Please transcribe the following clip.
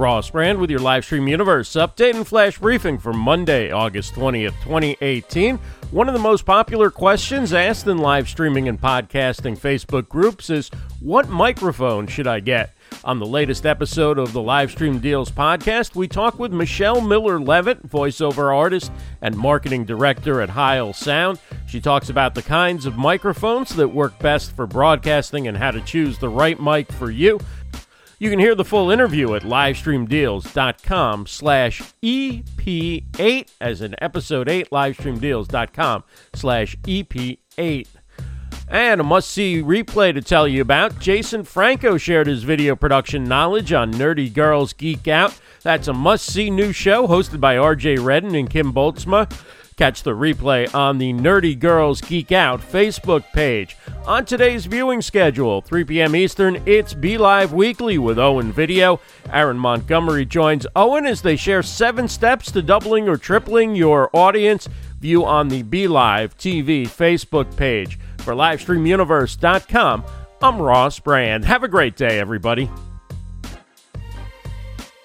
Ross Brand with your Livestream Universe update and flash briefing for Monday, August 20th, 2018. One of the most popular questions asked in live streaming and podcasting Facebook groups is What microphone should I get? On the latest episode of the Livestream Deals podcast, we talk with Michelle Miller Levitt, voiceover artist and marketing director at Heil Sound. She talks about the kinds of microphones that work best for broadcasting and how to choose the right mic for you. You can hear the full interview at livestreamdeals.com slash EP8 as in episode 8, livestreamdeals.com slash EP8. And a must see replay to tell you about. Jason Franco shared his video production knowledge on Nerdy Girls Geek Out. That's a must see new show hosted by RJ Redden and Kim Bultsma. Catch the replay on the Nerdy Girls Geek Out Facebook page. On today's viewing schedule, 3 p.m. Eastern, it's BeLive Weekly with Owen Video. Aaron Montgomery joins Owen as they share seven steps to doubling or tripling your audience. View on the BeLive TV Facebook page. For LivestreamUniverse.com, I'm Ross Brand. Have a great day, everybody.